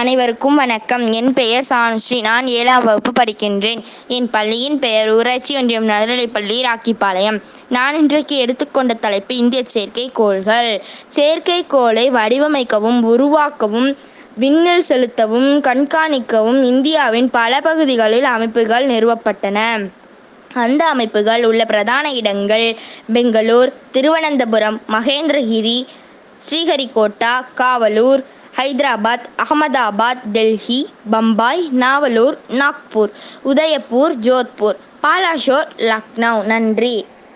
அனைவருக்கும் வணக்கம். என் பெயர் சானுஸ்ரீ. நான் ஏழாம் வகுப்பு படிக்கின்றேன். என் பள்ளியின் பெயர் ஊராட்சி ஒன்றியம் நடுநிலைப்பள்ளி ராக்கிப்பாளையம் நான் இன்றைக்கு எடுத்துக்கொண்ட தலைப்பு இந்திய செயற்கைக்கோள்கள் செயற்கைக்கோளை வடிவமைக்கவும் உருவாக்கவும் விண்ணில் செலுத்தவும் கண்காணிக்கவும் இந்தியாவின் பல பகுதிகளில் அமைப்புகள் நிறுவப்பட்டன. அந்த அமைப்புகள் உள்ள பிரதான இடங்கள் பெங்களூர் திருவனந்தபுரம் மகேந்திரகிரி ஸ்ரீஹரிகோட்டா காவலூர் ஹைதராபாத் அகமதாபாத் டெல்லி பம்பாய் நாவலூர் நாக்பூர் உதயப்பூர் ஜோத்பூர் பாலாஷோர் லக்னோ. நன்றி.